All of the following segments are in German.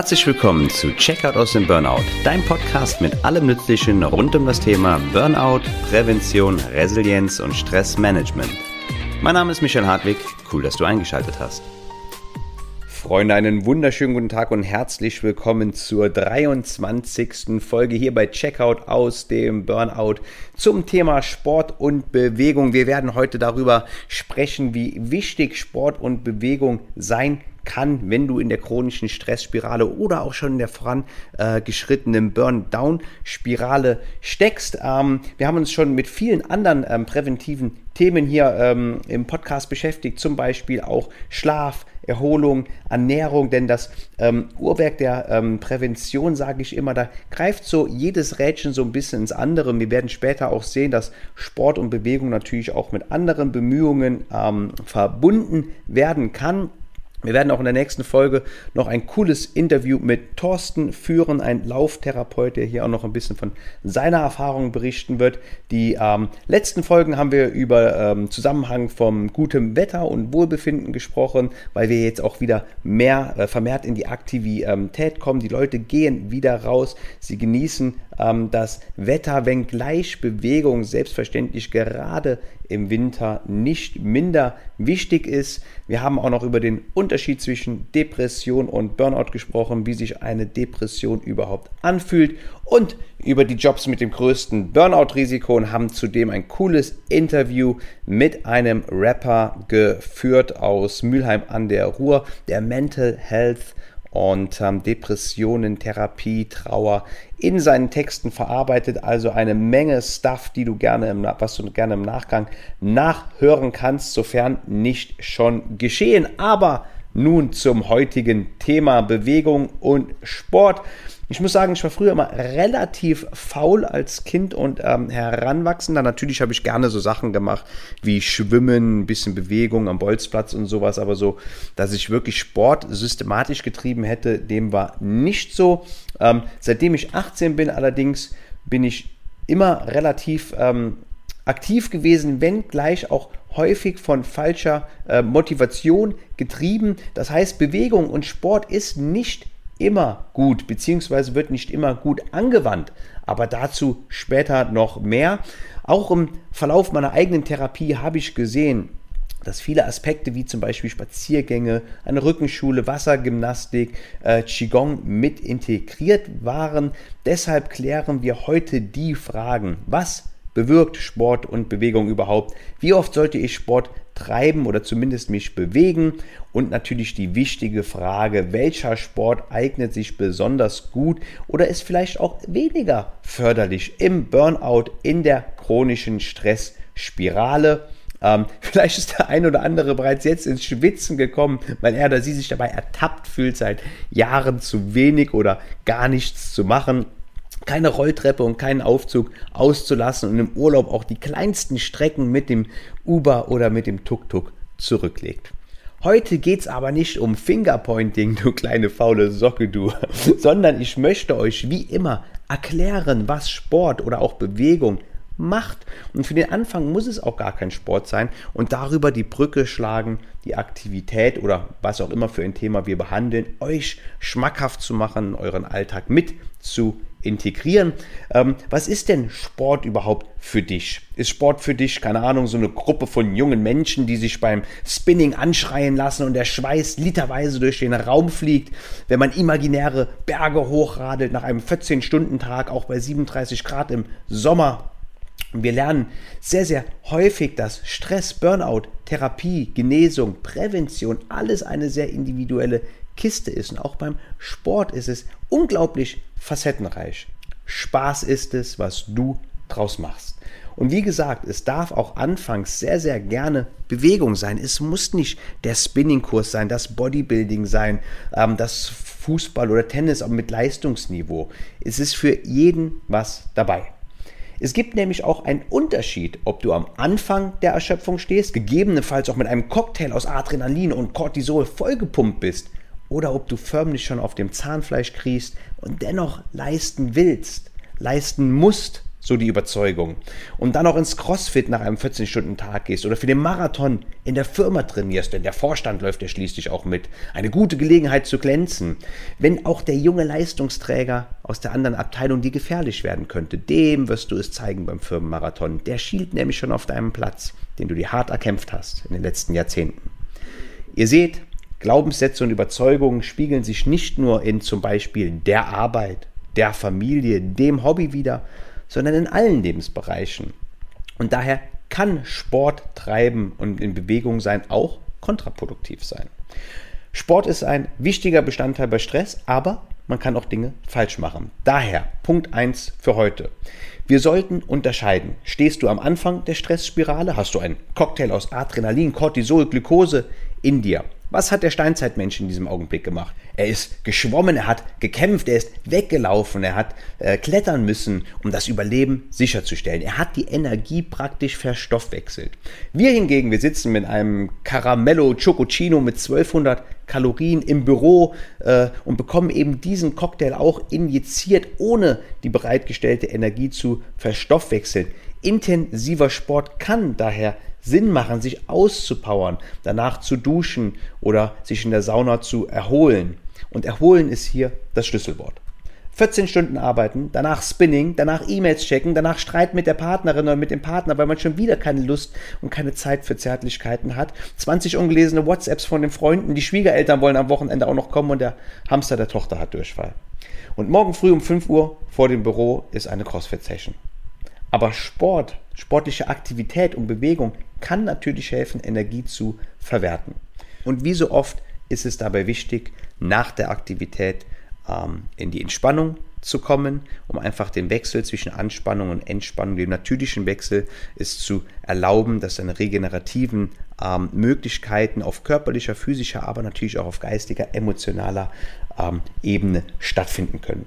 Herzlich willkommen zu Checkout aus dem Burnout, dein Podcast mit allem Nützlichen rund um das Thema Burnout, Prävention, Resilienz und Stressmanagement. Mein Name ist Michael Hartwig, cool, dass du eingeschaltet hast. Freunde, einen wunderschönen guten Tag und herzlich willkommen zur 23. Folge hier bei Checkout aus dem Burnout zum Thema Sport und Bewegung. Wir werden heute darüber sprechen, wie wichtig Sport und Bewegung sein kann wenn du in der chronischen Stressspirale oder auch schon in der vorangeschrittenen Burn-Down-Spirale steckst. Ähm, wir haben uns schon mit vielen anderen ähm, präventiven Themen hier ähm, im Podcast beschäftigt, zum Beispiel auch Schlaf, Erholung, Ernährung, denn das ähm, Uhrwerk der ähm, Prävention, sage ich immer, da greift so jedes Rädchen so ein bisschen ins andere. Wir werden später auch sehen, dass Sport und Bewegung natürlich auch mit anderen Bemühungen ähm, verbunden werden kann. Wir werden auch in der nächsten Folge noch ein cooles Interview mit Thorsten führen, ein Lauftherapeut, der hier auch noch ein bisschen von seiner Erfahrung berichten wird. Die ähm, letzten Folgen haben wir über ähm, Zusammenhang vom gutem Wetter und Wohlbefinden gesprochen, weil wir jetzt auch wieder mehr äh, vermehrt in die Aktivität kommen. Die Leute gehen wieder raus, sie genießen ähm, das Wetter, wenngleich Bewegung selbstverständlich gerade im Winter nicht minder wichtig ist. Wir haben auch noch über den Unterschied zwischen Depression und Burnout gesprochen, wie sich eine Depression überhaupt anfühlt und über die Jobs mit dem größten Burnout-Risiko und haben zudem ein cooles Interview mit einem Rapper geführt aus Mülheim an der Ruhr, der Mental Health und ähm, Depressionen, Therapie, Trauer in seinen Texten verarbeitet. Also eine Menge Stuff, die du gerne im, was du gerne im Nachgang nachhören kannst, sofern nicht schon geschehen. Aber nun zum heutigen Thema Bewegung und Sport. Ich muss sagen, ich war früher immer relativ faul als Kind und ähm, Heranwachsender. Natürlich habe ich gerne so Sachen gemacht wie Schwimmen, ein bisschen Bewegung am Bolzplatz und sowas, aber so, dass ich wirklich Sport systematisch getrieben hätte, dem war nicht so. Ähm, seitdem ich 18 bin allerdings, bin ich immer relativ ähm, aktiv gewesen, wenn gleich auch häufig von falscher äh, Motivation getrieben. Das heißt, Bewegung und Sport ist nicht immer gut, beziehungsweise wird nicht immer gut angewandt. Aber dazu später noch mehr. Auch im Verlauf meiner eigenen Therapie habe ich gesehen, dass viele Aspekte wie zum Beispiel Spaziergänge, eine Rückenschule, Wassergymnastik, äh, Qigong mit integriert waren. Deshalb klären wir heute die Fragen, was bewirkt Sport und Bewegung überhaupt? Wie oft sollte ich Sport treiben oder zumindest mich bewegen? Und natürlich die wichtige Frage, welcher Sport eignet sich besonders gut oder ist vielleicht auch weniger förderlich im Burnout, in der chronischen Stressspirale? Ähm, vielleicht ist der ein oder andere bereits jetzt ins Schwitzen gekommen, weil er oder sie sich dabei ertappt fühlt, seit Jahren zu wenig oder gar nichts zu machen keine Rolltreppe und keinen Aufzug auszulassen und im Urlaub auch die kleinsten Strecken mit dem Uber oder mit dem Tuk-Tuk zurücklegt. Heute geht es aber nicht um Fingerpointing, du kleine faule Socke, du, sondern ich möchte euch wie immer erklären, was Sport oder auch Bewegung macht. Und für den Anfang muss es auch gar kein Sport sein und darüber die Brücke schlagen, die Aktivität oder was auch immer für ein Thema wir behandeln, euch schmackhaft zu machen, euren Alltag mit zu integrieren. Ähm, was ist denn Sport überhaupt für dich? Ist Sport für dich, keine Ahnung, so eine Gruppe von jungen Menschen, die sich beim Spinning anschreien lassen und der Schweiß literweise durch den Raum fliegt, wenn man imaginäre Berge hochradelt nach einem 14-Stunden-Tag, auch bei 37 Grad im Sommer? Wir lernen sehr, sehr häufig, dass Stress, Burnout, Therapie, Genesung, Prävention alles eine sehr individuelle Kiste ist. Und auch beim Sport ist es unglaublich facettenreich. Spaß ist es, was du draus machst. Und wie gesagt, es darf auch anfangs sehr, sehr gerne Bewegung sein. Es muss nicht der Spinningkurs sein, das Bodybuilding sein, ähm, das Fußball oder Tennis mit Leistungsniveau. Es ist für jeden was dabei. Es gibt nämlich auch einen Unterschied, ob du am Anfang der Erschöpfung stehst, gegebenenfalls auch mit einem Cocktail aus Adrenalin und Cortisol vollgepumpt bist, oder ob du förmlich schon auf dem Zahnfleisch kriechst und dennoch leisten willst, leisten musst, so die Überzeugung. Und dann auch ins CrossFit nach einem 14-Stunden-Tag gehst oder für den Marathon in der Firma trainierst, denn der Vorstand läuft ja schließlich auch mit. Eine gute Gelegenheit zu glänzen. Wenn auch der junge Leistungsträger aus der anderen Abteilung dir gefährlich werden könnte, dem wirst du es zeigen beim Firmenmarathon. Der schielt nämlich schon auf deinem Platz, den du dir hart erkämpft hast in den letzten Jahrzehnten. Ihr seht, Glaubenssätze und Überzeugungen spiegeln sich nicht nur in zum Beispiel der Arbeit, der Familie, dem Hobby wieder, sondern in allen Lebensbereichen. Und daher kann Sport treiben und in Bewegung sein auch kontraproduktiv sein. Sport ist ein wichtiger Bestandteil bei Stress, aber man kann auch Dinge falsch machen. Daher Punkt 1 für heute. Wir sollten unterscheiden. Stehst du am Anfang der Stressspirale? Hast du einen Cocktail aus Adrenalin, Cortisol, Glukose in dir? Was hat der Steinzeitmensch in diesem Augenblick gemacht? Er ist geschwommen, er hat gekämpft, er ist weggelaufen, er hat äh, klettern müssen, um das Überleben sicherzustellen. Er hat die Energie praktisch verstoffwechselt. Wir hingegen, wir sitzen mit einem Caramello Chococino mit 1200 Kalorien im Büro äh, und bekommen eben diesen Cocktail auch injiziert, ohne die bereitgestellte Energie zu verstoffwechseln. Intensiver Sport kann daher Sinn machen, sich auszupowern, danach zu duschen oder sich in der Sauna zu erholen. Und erholen ist hier das Schlüsselwort. 14 Stunden arbeiten, danach Spinning, danach E-Mails checken, danach Streit mit der Partnerin oder mit dem Partner, weil man schon wieder keine Lust und keine Zeit für Zärtlichkeiten hat. 20 ungelesene WhatsApps von den Freunden, die Schwiegereltern wollen am Wochenende auch noch kommen und der Hamster der Tochter hat Durchfall. Und morgen früh um 5 Uhr vor dem Büro ist eine CrossFit-Session. Aber Sport, sportliche Aktivität und Bewegung kann natürlich helfen, Energie zu verwerten. Und wie so oft ist es dabei wichtig, nach der Aktivität ähm, in die Entspannung zu kommen, um einfach den Wechsel zwischen Anspannung und Entspannung, den natürlichen Wechsel, ist zu erlauben, dass seine regenerativen ähm, Möglichkeiten auf körperlicher, physischer, aber natürlich auch auf geistiger, emotionaler ähm, Ebene stattfinden können.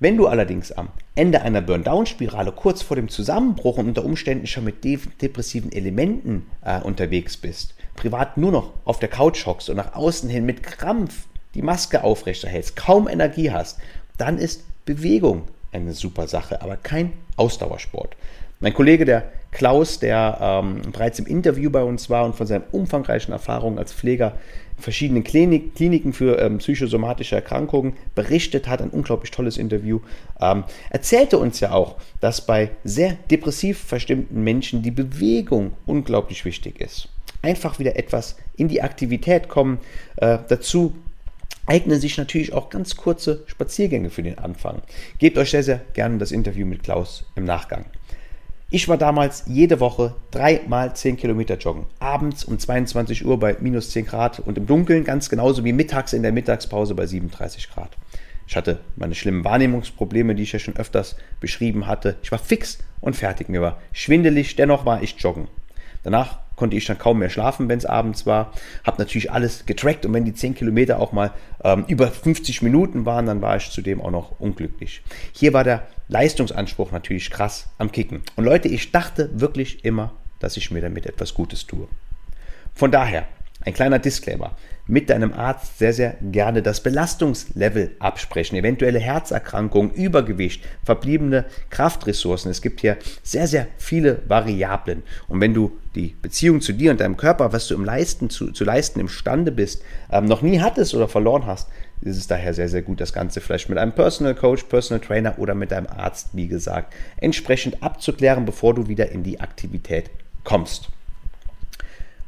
Wenn du allerdings am Ende einer Burn-Down-Spirale kurz vor dem Zusammenbruch und unter Umständen schon mit de depressiven Elementen äh, unterwegs bist, privat nur noch auf der Couch hockst und nach außen hin mit Krampf die Maske aufrechterhältst, kaum Energie hast, dann ist Bewegung eine super Sache, aber kein Ausdauersport. Mein Kollege, der Klaus, der ähm, bereits im Interview bei uns war und von seinen umfangreichen Erfahrungen als Pfleger in verschiedenen Klinik, Kliniken für ähm, psychosomatische Erkrankungen berichtet hat, ein unglaublich tolles Interview, ähm, erzählte uns ja auch, dass bei sehr depressiv verstimmten Menschen die Bewegung unglaublich wichtig ist. Einfach wieder etwas in die Aktivität kommen, äh, dazu eignen sich natürlich auch ganz kurze Spaziergänge für den Anfang. Gebt euch sehr, sehr gerne das Interview mit Klaus im Nachgang. Ich war damals jede Woche dreimal 10 Kilometer joggen. Abends um 22 Uhr bei minus 10 Grad und im Dunkeln ganz genauso wie mittags in der Mittagspause bei 37 Grad. Ich hatte meine schlimmen Wahrnehmungsprobleme, die ich ja schon öfters beschrieben hatte. Ich war fix und fertig. Mir war schwindelig, dennoch war ich joggen. Danach konnte ich dann kaum mehr schlafen, wenn es abends war. Habe natürlich alles getrackt und wenn die 10 Kilometer auch mal ähm, über 50 Minuten waren, dann war ich zudem auch noch unglücklich. Hier war der Leistungsanspruch natürlich krass am Kicken. Und Leute, ich dachte wirklich immer, dass ich mir damit etwas Gutes tue. Von daher, ein kleiner Disclaimer. Mit deinem Arzt sehr, sehr gerne das Belastungslevel absprechen. Eventuelle Herzerkrankungen, Übergewicht, verbliebene Kraftressourcen. Es gibt hier sehr, sehr viele Variablen. Und wenn du die Beziehung zu dir und deinem Körper, was du im Leisten, zu, zu leisten imstande bist, ähm, noch nie hattest oder verloren hast, ist es daher sehr, sehr gut, das Ganze vielleicht mit einem Personal Coach, Personal Trainer oder mit deinem Arzt, wie gesagt, entsprechend abzuklären, bevor du wieder in die Aktivität kommst.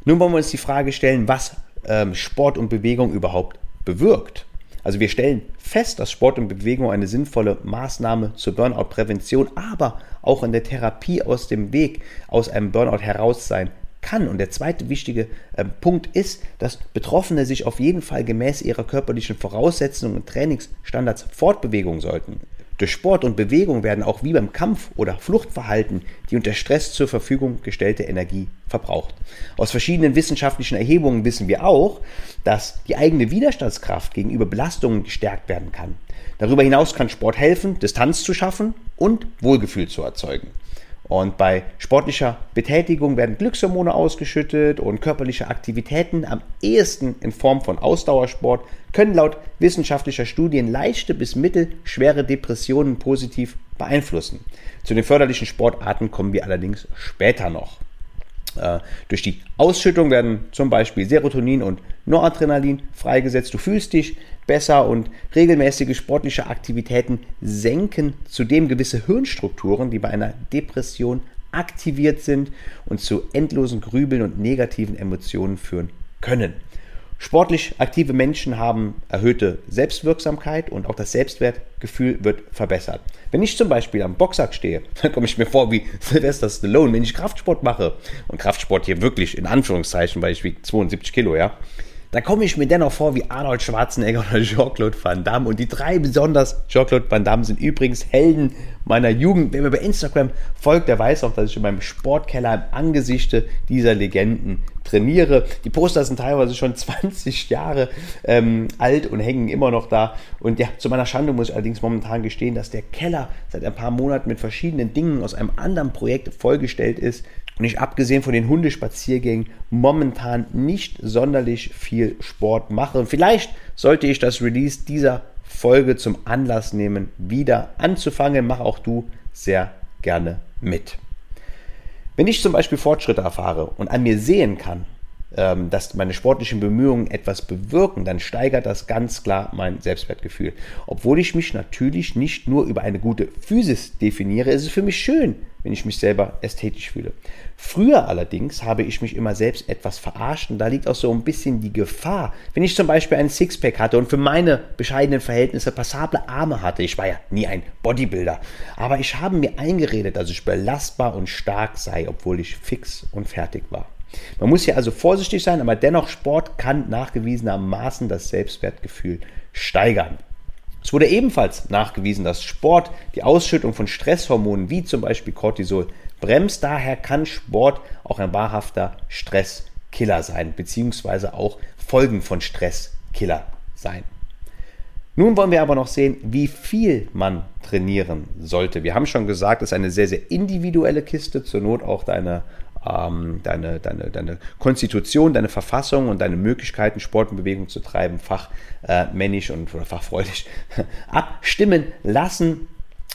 Nun wollen wir uns die Frage stellen, was ähm, Sport und Bewegung überhaupt bewirkt. Also wir stellen fest, dass Sport und Bewegung eine sinnvolle Maßnahme zur Burnout-Prävention, aber auch in der Therapie aus dem Weg aus einem Burnout heraus sein kann. Und der zweite wichtige äh, Punkt ist, dass Betroffene sich auf jeden Fall gemäß ihrer körperlichen Voraussetzungen und Trainingsstandards fortbewegen sollten. Durch Sport und Bewegung werden auch wie beim Kampf- oder Fluchtverhalten die unter Stress zur Verfügung gestellte Energie verbraucht. Aus verschiedenen wissenschaftlichen Erhebungen wissen wir auch, dass die eigene Widerstandskraft gegenüber Belastungen gestärkt werden kann. Darüber hinaus kann Sport helfen, Distanz zu schaffen und Wohlgefühl zu erzeugen. Und bei sportlicher Betätigung werden Glückshormone ausgeschüttet und körperliche Aktivitäten am ehesten in Form von Ausdauersport können laut wissenschaftlicher Studien leichte bis mittelschwere Depressionen positiv beeinflussen. Zu den förderlichen Sportarten kommen wir allerdings später noch. Äh, durch die Ausschüttung werden zum Beispiel Serotonin und Noradrenalin freigesetzt. Du fühlst dich besser und regelmäßige sportliche Aktivitäten senken zudem gewisse Hirnstrukturen, die bei einer Depression aktiviert sind und zu endlosen Grübeln und negativen Emotionen führen können. Sportlich aktive Menschen haben erhöhte Selbstwirksamkeit und auch das Selbstwertgefühl wird verbessert. Wenn ich zum Beispiel am Boxsack stehe, dann komme ich mir vor wie Sylvester Stallone, wenn ich Kraftsport mache. Und Kraftsport hier wirklich in Anführungszeichen, weil ich wiege 72 Kilo, ja. Da komme ich mir dennoch vor wie Arnold Schwarzenegger oder Jean-Claude Van Damme. Und die drei besonders, Jean-Claude Van Damme, sind übrigens Helden meiner Jugend. Wer mir bei Instagram folgt, der weiß auch, dass ich in meinem Sportkeller im Angesichte dieser Legenden trainiere. Die Poster sind teilweise schon 20 Jahre ähm, alt und hängen immer noch da. Und ja, zu meiner Schande muss ich allerdings momentan gestehen, dass der Keller seit ein paar Monaten mit verschiedenen Dingen aus einem anderen Projekt vollgestellt ist und ich abgesehen von den Hundespaziergängen momentan nicht sonderlich viel Sport mache. Vielleicht sollte ich das Release dieser Folge zum Anlass nehmen, wieder anzufangen. Mach auch du sehr gerne mit. Wenn ich zum Beispiel Fortschritte erfahre und an mir sehen kann, ähm, dass meine sportlichen Bemühungen etwas bewirken, dann steigert das ganz klar mein Selbstwertgefühl. Obwohl ich mich natürlich nicht nur über eine gute Physis definiere, ist es für mich schön, wenn ich mich selber ästhetisch fühle. Früher allerdings habe ich mich immer selbst etwas verarscht und da liegt auch so ein bisschen die Gefahr. Wenn ich zum Beispiel einen Sixpack hatte und für meine bescheidenen Verhältnisse passable Arme hatte, ich war ja nie ein Bodybuilder, aber ich habe mir eingeredet, dass ich belastbar und stark sei, obwohl ich fix und fertig war. Man muss hier also vorsichtig sein, aber dennoch Sport kann nachgewiesenermaßen das Selbstwertgefühl steigern. Es wurde ebenfalls nachgewiesen, dass Sport die Ausschüttung von Stresshormonen wie zum Beispiel Cortisol bremst. Daher kann Sport auch ein wahrhafter Stresskiller sein, beziehungsweise auch Folgen von Stresskiller sein. Nun wollen wir aber noch sehen, wie viel man trainieren sollte. Wir haben schon gesagt, es ist eine sehr, sehr individuelle Kiste, zur Not auch deine ähm, deine, deine, deine Konstitution, deine Verfassung und deine Möglichkeiten, Sport und Bewegung zu treiben, fachmännisch und oder fachfreudig abstimmen lassen.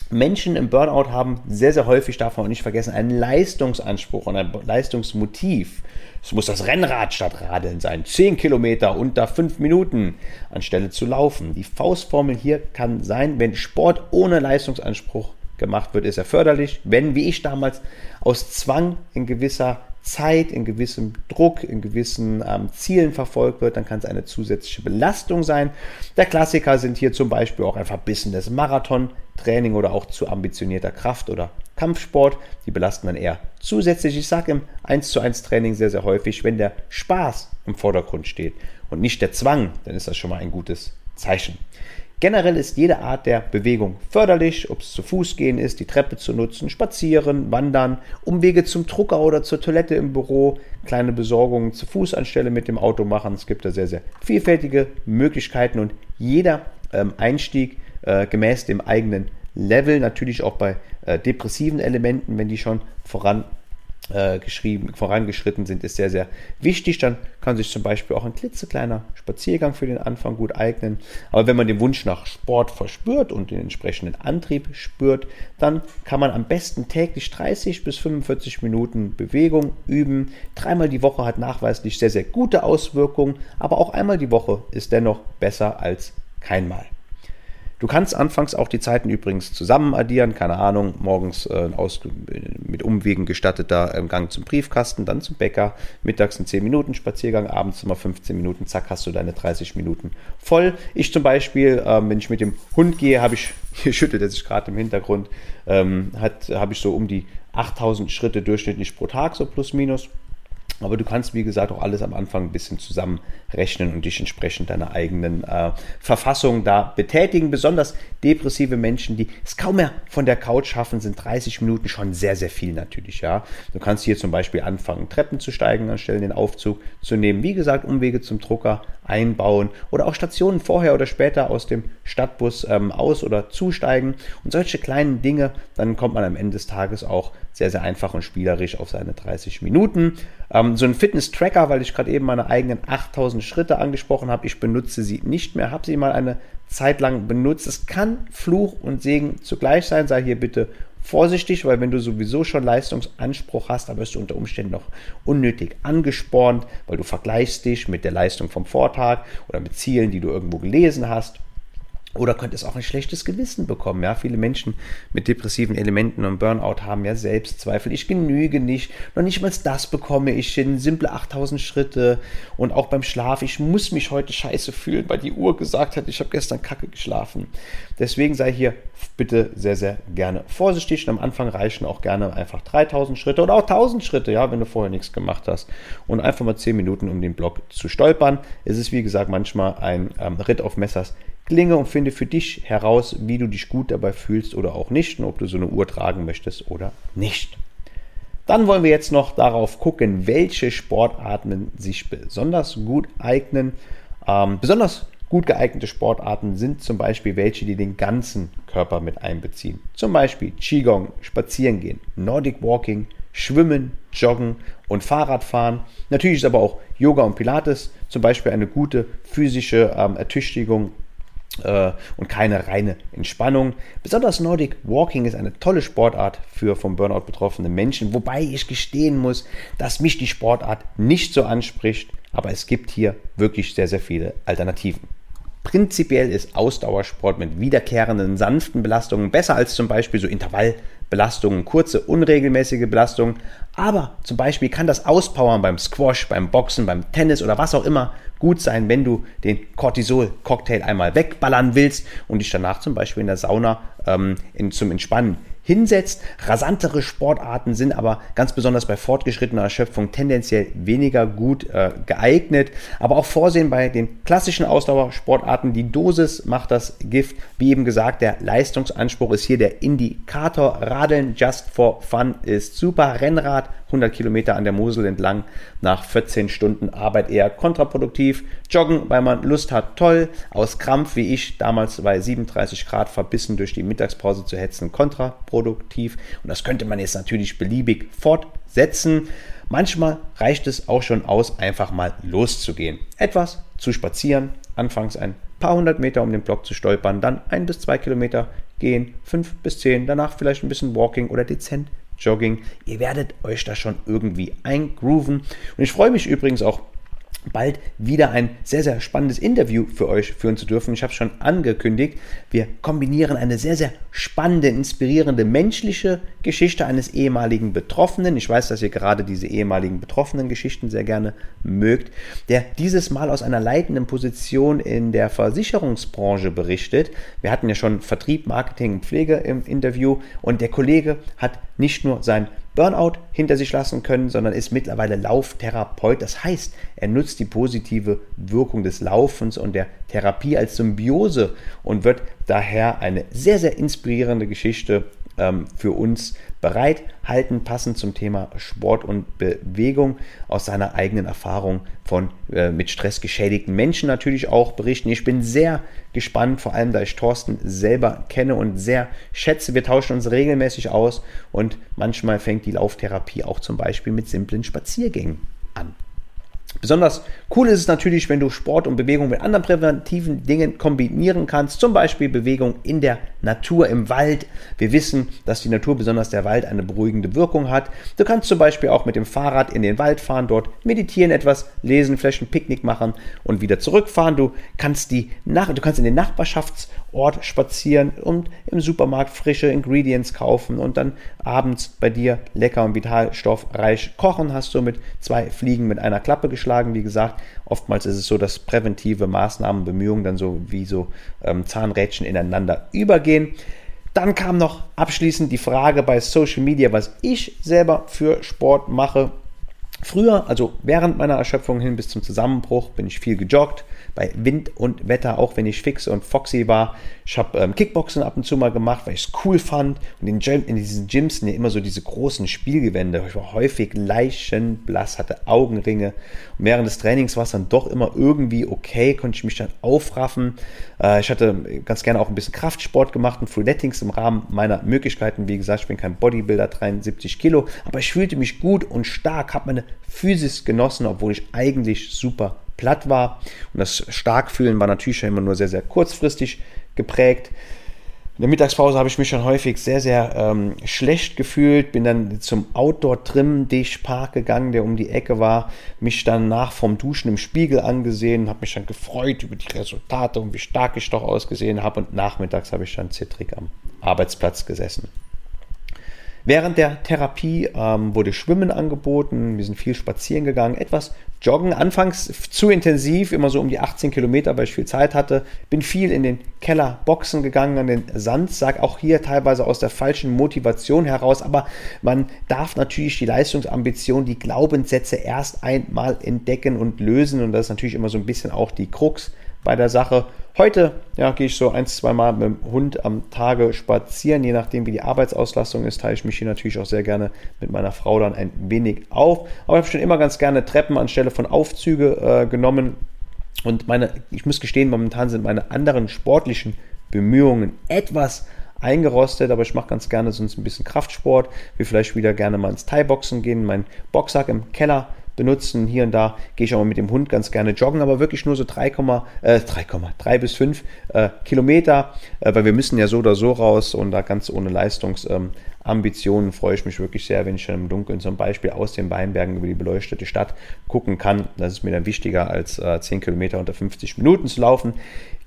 Menschen im Burnout haben sehr, sehr häufig, darf man auch nicht vergessen, einen Leistungsanspruch und ein Leistungsmotiv. Es muss das Rennrad statt Radeln sein. 10 Kilometer unter 5 Minuten anstelle zu laufen. Die Faustformel hier kann sein, wenn Sport ohne Leistungsanspruch gemacht wird, ist er förderlich. Wenn, wie ich damals, aus Zwang in gewisser Zeit, in gewissem Druck, in gewissen ähm, Zielen verfolgt wird, dann kann es eine zusätzliche Belastung sein. Der Klassiker sind hier zum Beispiel auch ein verbissenes Marathontraining oder auch zu ambitionierter Kraft- oder Kampfsport. Die belasten dann eher zusätzlich. Ich sage im 1 zu 1 Training sehr, sehr häufig, wenn der Spaß im Vordergrund steht und nicht der Zwang, dann ist das schon mal ein gutes Zeichen. Generell ist jede Art der Bewegung förderlich, ob es zu Fuß gehen ist, die Treppe zu nutzen, spazieren, wandern, Umwege zum Drucker oder zur Toilette im Büro, kleine Besorgungen zu Fuß anstelle mit dem Auto machen. Es gibt da sehr, sehr vielfältige Möglichkeiten und jeder ähm, Einstieg äh, gemäß dem eigenen Level, natürlich auch bei äh, depressiven Elementen, wenn die schon voran äh, geschrieben, vorangeschritten sind, ist sehr, sehr wichtig. Dann kann sich zum Beispiel auch ein klitzekleiner Spaziergang für den Anfang gut eignen. Aber wenn man den Wunsch nach Sport verspürt und den entsprechenden Antrieb spürt, dann kann man am besten täglich 30 bis 45 Minuten Bewegung üben. Dreimal die Woche hat nachweislich sehr, sehr gute Auswirkungen, aber auch einmal die Woche ist dennoch besser als keinmal. Du kannst anfangs auch die Zeiten übrigens zusammen addieren, keine Ahnung, morgens äh, aus, mit Umwegen gestatteter äh, Gang zum Briefkasten, dann zum Bäcker, mittags ein 10 Minuten Spaziergang, abends immer 15 Minuten, zack, hast du deine 30 Minuten voll. Ich zum Beispiel, äh, wenn ich mit dem Hund gehe, habe ich, hier schüttelt er sich gerade im Hintergrund, ähm, habe ich so um die 8000 Schritte durchschnittlich pro Tag, so plus minus. Aber du kannst, wie gesagt, auch alles am Anfang ein bisschen zusammenrechnen und dich entsprechend deiner eigenen äh, Verfassung da betätigen. Besonders depressive Menschen, die es kaum mehr von der Couch schaffen, sind 30 Minuten schon sehr, sehr viel natürlich. Ja, Du kannst hier zum Beispiel anfangen, Treppen zu steigen, anstelle den Aufzug zu nehmen. Wie gesagt, Umwege zum Drucker einbauen oder auch Stationen vorher oder später aus dem Stadtbus ähm, aus- oder zusteigen und solche kleinen Dinge, dann kommt man am Ende des Tages auch sehr, sehr einfach und spielerisch auf seine 30 Minuten. Ähm, so ein Fitness-Tracker, weil ich gerade eben meine eigenen 8000 Schritte angesprochen habe, ich benutze sie nicht mehr, habe sie mal eine Zeit lang benutzt. Es kann Fluch und Segen zugleich sein, sei hier bitte vorsichtig, weil wenn du sowieso schon Leistungsanspruch hast, dann wirst du unter Umständen noch unnötig angespornt, weil du vergleichst dich mit der Leistung vom Vortag oder mit Zielen, die du irgendwo gelesen hast. Oder könnte es auch ein schlechtes Gewissen bekommen. Ja, viele Menschen mit depressiven Elementen und Burnout haben ja Selbstzweifel. Ich genüge nicht. Noch nicht mal das bekomme ich hin. Simple 8000 Schritte. Und auch beim Schlaf. Ich muss mich heute scheiße fühlen, weil die Uhr gesagt hat, ich habe gestern kacke geschlafen. Deswegen sei hier bitte sehr, sehr gerne vorsichtig. Und am Anfang reichen auch gerne einfach 3000 Schritte oder auch 1000 Schritte, ja, wenn du vorher nichts gemacht hast. Und einfach mal 10 Minuten um den Block zu stolpern. Es ist, wie gesagt, manchmal ein ähm, Ritt auf Messers Klinge und finde für dich heraus, wie du dich gut dabei fühlst oder auch nicht und ob du so eine Uhr tragen möchtest oder nicht. Dann wollen wir jetzt noch darauf gucken, welche Sportarten sich besonders gut eignen. Ähm, besonders gut geeignete Sportarten sind zum Beispiel welche, die den ganzen Körper mit einbeziehen. Zum Beispiel Qigong, Spazierengehen, Nordic Walking, Schwimmen, Joggen und Fahrradfahren. Natürlich ist aber auch Yoga und Pilates zum Beispiel eine gute physische ähm, Ertüchtigung und keine reine Entspannung. Besonders Nordic Walking ist eine tolle Sportart für vom Burnout betroffene Menschen, wobei ich gestehen muss, dass mich die Sportart nicht so anspricht, aber es gibt hier wirklich sehr, sehr viele Alternativen. Prinzipiell ist Ausdauersport mit wiederkehrenden sanften Belastungen besser als zum Beispiel so Intervallbelastungen, kurze, unregelmäßige Belastungen. Aber zum Beispiel kann das Auspowern beim Squash, beim Boxen, beim Tennis oder was auch immer gut sein, wenn du den Cortisol-Cocktail einmal wegballern willst und dich danach zum Beispiel in der Sauna ähm, in, zum Entspannen hinsetzt. Rasantere Sportarten sind aber ganz besonders bei fortgeschrittener Erschöpfung tendenziell weniger gut äh, geeignet. Aber auch Vorsehen bei den klassischen Ausdauersportarten. Die Dosis macht das Gift. Wie eben gesagt, der Leistungsanspruch ist hier der Indikator. Radeln just for fun ist super. Rennrad 100 Kilometer an der Mosel entlang nach 14 Stunden Arbeit eher kontraproduktiv. Joggen, weil man Lust hat, toll. Aus Krampf, wie ich damals bei 37 Grad verbissen durch die Mittagspause zu hetzen, kontraproduktiv. Und das könnte man jetzt natürlich beliebig fortsetzen. Manchmal reicht es auch schon aus, einfach mal loszugehen. Etwas zu spazieren, anfangs ein paar hundert Meter um den Block zu stolpern, dann ein bis zwei Kilometer gehen, fünf bis zehn, danach vielleicht ein bisschen Walking oder dezent Jogging. Ihr werdet euch da schon irgendwie eingrooven. Und ich freue mich übrigens auch bald wieder ein sehr, sehr spannendes Interview für euch führen zu dürfen. Ich habe es schon angekündigt. Wir kombinieren eine sehr, sehr spannende, inspirierende menschliche Geschichte eines ehemaligen Betroffenen. Ich weiß, dass ihr gerade diese ehemaligen betroffenen Geschichten sehr gerne mögt, der dieses Mal aus einer leitenden Position in der Versicherungsbranche berichtet. Wir hatten ja schon Vertrieb, Marketing und Pflege im Interview und der Kollege hat nicht nur sein Burnout hinter sich lassen können, sondern ist mittlerweile Lauftherapeut. Das heißt, er nutzt die positive Wirkung des Laufens und der Therapie als Symbiose und wird daher eine sehr, sehr inspirierende Geschichte ähm, für uns bereithalten, passend zum Thema Sport und Bewegung aus seiner eigenen Erfahrung von äh, mit Stress geschädigten Menschen natürlich auch berichten. Ich bin sehr gespannt, vor allem da ich Thorsten selber kenne und sehr schätze. Wir tauschen uns regelmäßig aus und manchmal fängt die Lauftherapie auch zum Beispiel mit simplen Spaziergängen. Besonders cool ist es natürlich, wenn du Sport und Bewegung mit anderen präventiven Dingen kombinieren kannst, zum Beispiel Bewegung in der Natur, im Wald. Wir wissen, dass die Natur, besonders der Wald, eine beruhigende Wirkung hat. Du kannst zum Beispiel auch mit dem Fahrrad in den Wald fahren, dort meditieren, etwas lesen, vielleicht ein Picknick machen und wieder zurückfahren. Du kannst, die du kannst in den Nachbarschaftsort spazieren und im Supermarkt frische Ingredients kaufen und dann abends bei dir lecker und vitalstoffreich kochen. Hast du mit zwei Fliegen mit einer Klappe geschlagen geschlagen. Wie gesagt, oftmals ist es so, dass präventive Maßnahmen, Bemühungen dann so wie so ähm, Zahnrädchen ineinander übergehen. Dann kam noch abschließend die Frage bei Social Media, was ich selber für Sport mache. Früher, also während meiner Erschöpfung hin bis zum Zusammenbruch, bin ich viel gejoggt, bei Wind und Wetter, auch wenn ich fix und foxy war. Ich habe ähm, Kickboxen ab und zu mal gemacht, weil ich es cool fand. Und in, Gym, in diesen Gyms sind ja immer so diese großen Spielgewände. Ich war häufig leichenblass, hatte Augenringe. Und während des Trainings war es dann doch immer irgendwie okay, konnte ich mich dann aufraffen. Äh, ich hatte ganz gerne auch ein bisschen Kraftsport gemacht und Freeletics im Rahmen meiner Möglichkeiten. Wie gesagt, ich bin kein Bodybuilder, 73 Kilo, aber ich fühlte mich gut und stark, habe meine Physis genossen, obwohl ich eigentlich super platt war. Und das Starkfühlen war natürlich schon immer nur sehr, sehr kurzfristig geprägt. In der Mittagspause habe ich mich schon häufig sehr, sehr ähm, schlecht gefühlt, bin dann zum Outdoor-Trim-Dich-Park gegangen, der um die Ecke war, mich dann nach vom Duschen im Spiegel angesehen, habe mich dann gefreut über die Resultate und wie stark ich doch ausgesehen habe und nachmittags habe ich dann zittrig am Arbeitsplatz gesessen. Während der Therapie ähm, wurde Schwimmen angeboten, wir sind viel spazieren gegangen, etwas Joggen, anfangs zu intensiv, immer so um die 18 Kilometer, weil ich viel Zeit hatte. Bin viel in den Keller Boxen gegangen, an den Sandsack, auch hier teilweise aus der falschen Motivation heraus. Aber man darf natürlich die Leistungsambition, die Glaubenssätze erst einmal entdecken und lösen. Und das ist natürlich immer so ein bisschen auch die Krux bei der Sache. Heute ja, gehe ich so ein, zwei Mal mit dem Hund am Tage spazieren, je nachdem wie die Arbeitsauslastung ist, teile ich mich hier natürlich auch sehr gerne mit meiner Frau dann ein wenig auf. Aber ich habe schon immer ganz gerne Treppen anstelle von Aufzüge äh, genommen. Und meine, ich muss gestehen, momentan sind meine anderen sportlichen Bemühungen etwas eingerostet, aber ich mache ganz gerne sonst ein bisschen Kraftsport, will vielleicht wieder gerne mal ins Thai-Boxen gehen, meinen Boxsack im Keller benutzen. Hier und da gehe ich auch mal mit dem Hund ganz gerne joggen, aber wirklich nur so 3, äh, 3, 3 bis 5 äh, Kilometer, äh, weil wir müssen ja so oder so raus und da ganz ohne Leistungsambitionen ähm, freue ich mich wirklich sehr, wenn ich dann im Dunkeln zum Beispiel aus den Weinbergen über die beleuchtete Stadt gucken kann. Das ist mir dann wichtiger als äh, 10 Kilometer unter 50 Minuten zu laufen.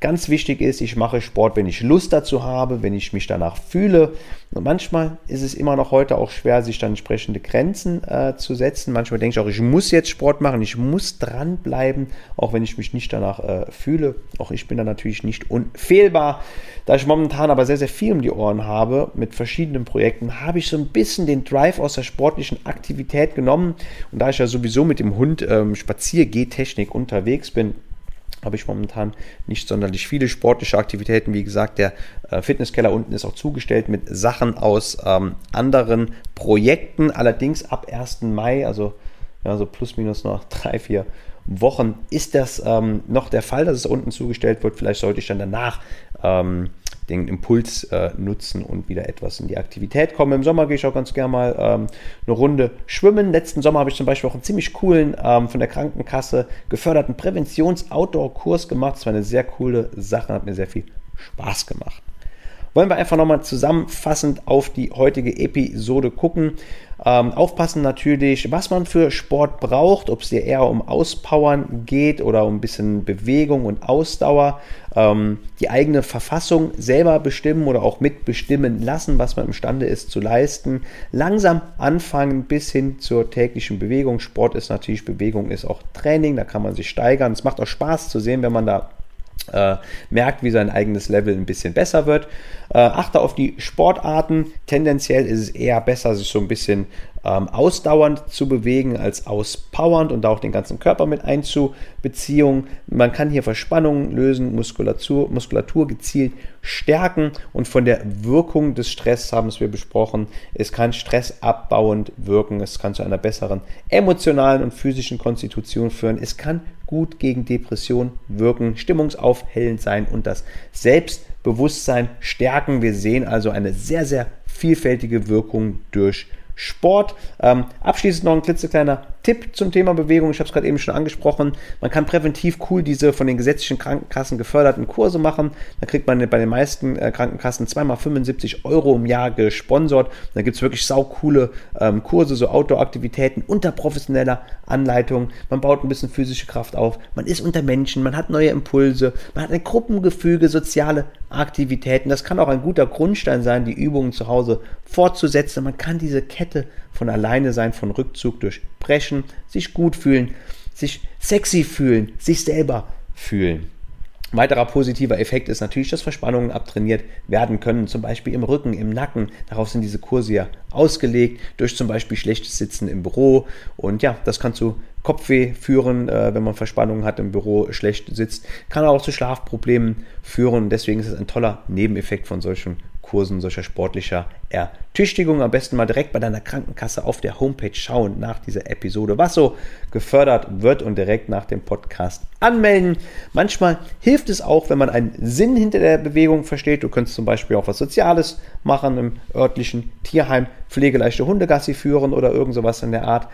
Ganz wichtig ist, ich mache Sport, wenn ich Lust dazu habe, wenn ich mich danach fühle. Und manchmal ist es immer noch heute auch schwer, sich dann entsprechende Grenzen äh, zu setzen. Manchmal denke ich auch, ich muss jetzt Sport machen, ich muss dranbleiben, auch wenn ich mich nicht danach äh, fühle. Auch ich bin da natürlich nicht unfehlbar. Da ich momentan aber sehr, sehr viel um die Ohren habe mit verschiedenen Projekten, habe ich so ein bisschen den Drive aus der sportlichen Aktivität genommen. Und da ich ja sowieso mit dem Hund ähm, Spaziergehtechnik unterwegs bin, habe ich momentan nicht sonderlich viele sportliche Aktivitäten. Wie gesagt, der äh, Fitnesskeller unten ist auch zugestellt mit Sachen aus ähm, anderen Projekten. Allerdings ab 1. Mai, also ja, so plus minus noch drei, vier Wochen, ist das ähm, noch der Fall, dass es unten zugestellt wird. Vielleicht sollte ich dann danach ähm, den Impuls äh, nutzen und wieder etwas in die Aktivität kommen. Im Sommer gehe ich auch ganz gerne mal ähm, eine Runde schwimmen. Letzten Sommer habe ich zum Beispiel auch einen ziemlich coolen, ähm, von der Krankenkasse geförderten Präventions-Outdoor-Kurs gemacht. Das war eine sehr coole Sache, hat mir sehr viel Spaß gemacht. Wollen wir einfach nochmal zusammenfassend auf die heutige Episode gucken. Ähm, aufpassen natürlich, was man für Sport braucht, ob es dir eher um Auspowern geht oder um ein bisschen Bewegung und Ausdauer. Ähm, die eigene Verfassung selber bestimmen oder auch mitbestimmen lassen, was man imstande ist zu leisten. Langsam anfangen bis hin zur täglichen Bewegung. Sport ist natürlich Bewegung, ist auch Training, da kann man sich steigern. Es macht auch Spaß zu sehen, wenn man da äh, merkt, wie sein eigenes Level ein bisschen besser wird. Äh, achte auf die Sportarten. Tendenziell ist es eher besser, sich so ein bisschen ähm, ausdauernd zu bewegen als auspowernd und auch den ganzen Körper mit einzubeziehen. Man kann hier Verspannungen lösen, Muskulatur, Muskulatur gezielt stärken und von der Wirkung des Stress haben wir besprochen. Es kann stressabbauend wirken, es kann zu einer besseren emotionalen und physischen Konstitution führen. Es kann gut gegen Depression wirken, stimmungsaufhellend sein und das Selbstbewusstsein stärken. Wir sehen also eine sehr, sehr vielfältige Wirkung durch Sport. Ähm, abschließend noch ein klitzekleiner Tipp zum Thema Bewegung. Ich habe es gerade eben schon angesprochen. Man kann präventiv cool diese von den gesetzlichen Krankenkassen geförderten Kurse machen. Da kriegt man bei den meisten äh, Krankenkassen zweimal 75 Euro im Jahr gesponsert. Da gibt es wirklich saukoole ähm, Kurse, so Outdoor-Aktivitäten unter professioneller Anleitung. Man baut ein bisschen physische Kraft auf. Man ist unter Menschen, man hat neue Impulse, man hat ein Gruppengefüge, soziale Aktivitäten. Das kann auch ein guter Grundstein sein, die Übungen zu Hause fortzusetzen. Man kann diese Kette von alleine sein, von Rückzug durchbrechen, sich gut fühlen, sich sexy fühlen, sich selber fühlen. weiterer positiver Effekt ist natürlich, dass Verspannungen abtrainiert werden können, zum Beispiel im Rücken, im Nacken. Darauf sind diese Kurse ja ausgelegt, durch zum Beispiel schlechtes Sitzen im Büro. Und ja, das kann zu Kopfweh führen, äh, wenn man Verspannungen hat im Büro, schlecht sitzt. Kann auch zu Schlafproblemen führen. Deswegen ist es ein toller Nebeneffekt von solchen Kursen solcher sportlicher Ertüchtigung. Am besten mal direkt bei deiner Krankenkasse auf der Homepage schauen nach dieser Episode, was so gefördert wird und direkt nach dem Podcast anmelden. Manchmal hilft es auch, wenn man einen Sinn hinter der Bewegung versteht. Du könntest zum Beispiel auch was Soziales machen im örtlichen Tierheim, pflegeleichte Hundegassi führen oder irgend sowas in der Art.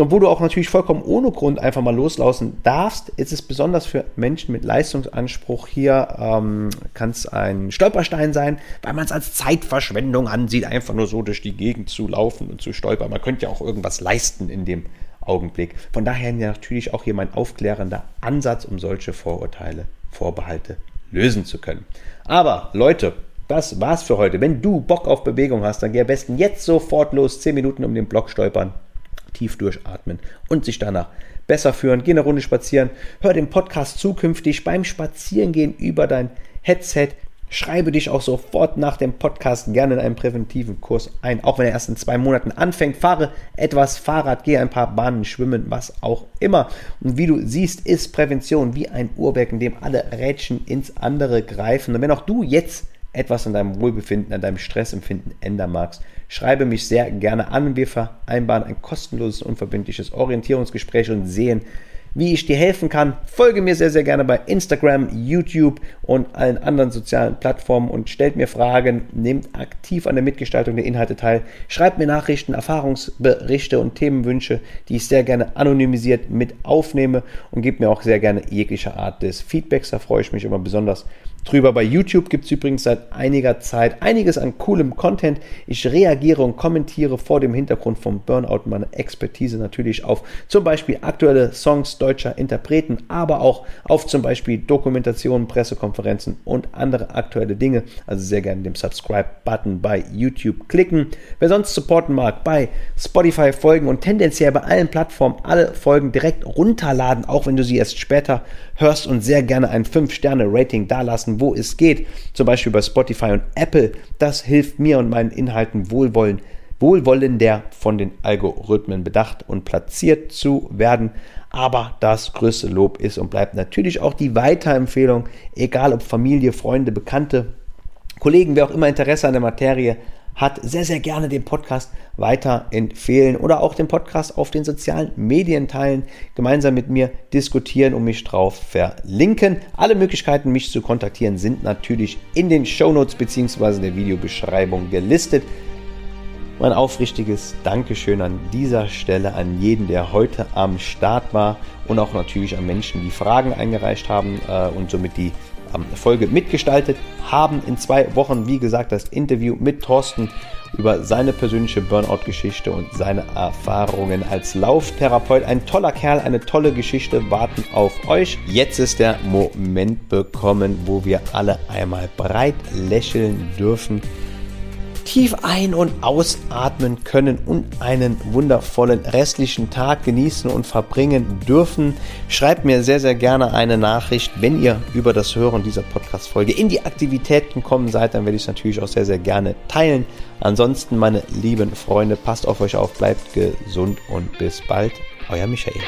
Obwohl du auch natürlich vollkommen ohne Grund einfach mal loslaufen darfst, ist es besonders für Menschen mit Leistungsanspruch hier, ähm, kann es ein Stolperstein sein, weil man es als Zeitverschwendung ansieht, einfach nur so durch die Gegend zu laufen und zu stolpern. Man könnte ja auch irgendwas leisten in dem Augenblick. Von daher natürlich auch hier mein aufklärender Ansatz, um solche Vorurteile, Vorbehalte lösen zu können. Aber Leute, das war's für heute. Wenn du Bock auf Bewegung hast, dann geh am besten jetzt sofort los, 10 Minuten um den Block stolpern tief durchatmen und sich danach besser führen. Geh eine Runde spazieren, hör den Podcast zukünftig beim Spazierengehen über dein Headset. Schreibe dich auch sofort nach dem Podcast gerne in einen präventiven Kurs ein, auch wenn er erst in zwei Monaten anfängt. Fahre etwas Fahrrad, gehe ein paar Bahnen schwimmen, was auch immer. Und wie du siehst, ist Prävention wie ein Uhrwerk, in dem alle Rädchen ins andere greifen. Und wenn auch du jetzt etwas an deinem Wohlbefinden, an deinem Stressempfinden ändern magst, schreibe mich sehr gerne an. Wir vereinbaren ein kostenloses, unverbindliches Orientierungsgespräch und sehen, wie ich dir helfen kann. Folge mir sehr, sehr gerne bei Instagram, YouTube und allen anderen sozialen Plattformen und stellt mir Fragen, nehmt aktiv an der Mitgestaltung der Inhalte teil, schreibt mir Nachrichten, Erfahrungsberichte und Themenwünsche, die ich sehr gerne anonymisiert mit aufnehme und gebt mir auch sehr gerne jegliche Art des Feedbacks. Da freue ich mich immer besonders drüber. Bei YouTube gibt es übrigens seit einiger Zeit einiges an coolem Content. Ich reagiere und kommentiere vor dem Hintergrund vom Burnout meine Expertise natürlich auf zum Beispiel aktuelle Songs deutscher Interpreten, aber auch auf zum Beispiel Dokumentationen, Pressekonferenzen und andere aktuelle Dinge. Also sehr gerne den Subscribe-Button bei YouTube klicken. Wer sonst supporten mag, bei Spotify folgen und tendenziell bei allen Plattformen alle Folgen direkt runterladen, auch wenn du sie erst später hörst und sehr gerne ein 5-Sterne-Rating dalassen, wo es geht, zum Beispiel bei Spotify und Apple. Das hilft mir und meinen Inhalten wohlwollen, wohlwollender von den Algorithmen bedacht und platziert zu werden. Aber das größte Lob ist und bleibt natürlich auch die Weiterempfehlung, egal ob Familie, Freunde, Bekannte, Kollegen, wer auch immer Interesse an der Materie hat, sehr, sehr gerne den Podcast weiter empfehlen oder auch den Podcast auf den sozialen Medien teilen, gemeinsam mit mir diskutieren und mich drauf verlinken. Alle Möglichkeiten, mich zu kontaktieren, sind natürlich in den Show Notes bzw. der Videobeschreibung gelistet. Mein aufrichtiges Dankeschön an dieser Stelle an jeden, der heute am Start war und auch natürlich an Menschen, die Fragen eingereicht haben äh, und somit die Folge mitgestaltet haben. In zwei Wochen, wie gesagt, das Interview mit Thorsten über seine persönliche Burnout-Geschichte und seine Erfahrungen als Lauftherapeut. Ein toller Kerl, eine tolle Geschichte warten auf euch. Jetzt ist der Moment bekommen, wo wir alle einmal breit lächeln dürfen tief ein- und ausatmen können und einen wundervollen restlichen Tag genießen und verbringen dürfen. Schreibt mir sehr, sehr gerne eine Nachricht, wenn ihr über das Hören dieser Podcast-Folge in die Aktivitäten kommen seid, dann werde ich es natürlich auch sehr, sehr gerne teilen. Ansonsten, meine lieben Freunde, passt auf euch auf, bleibt gesund und bis bald. Euer Michael.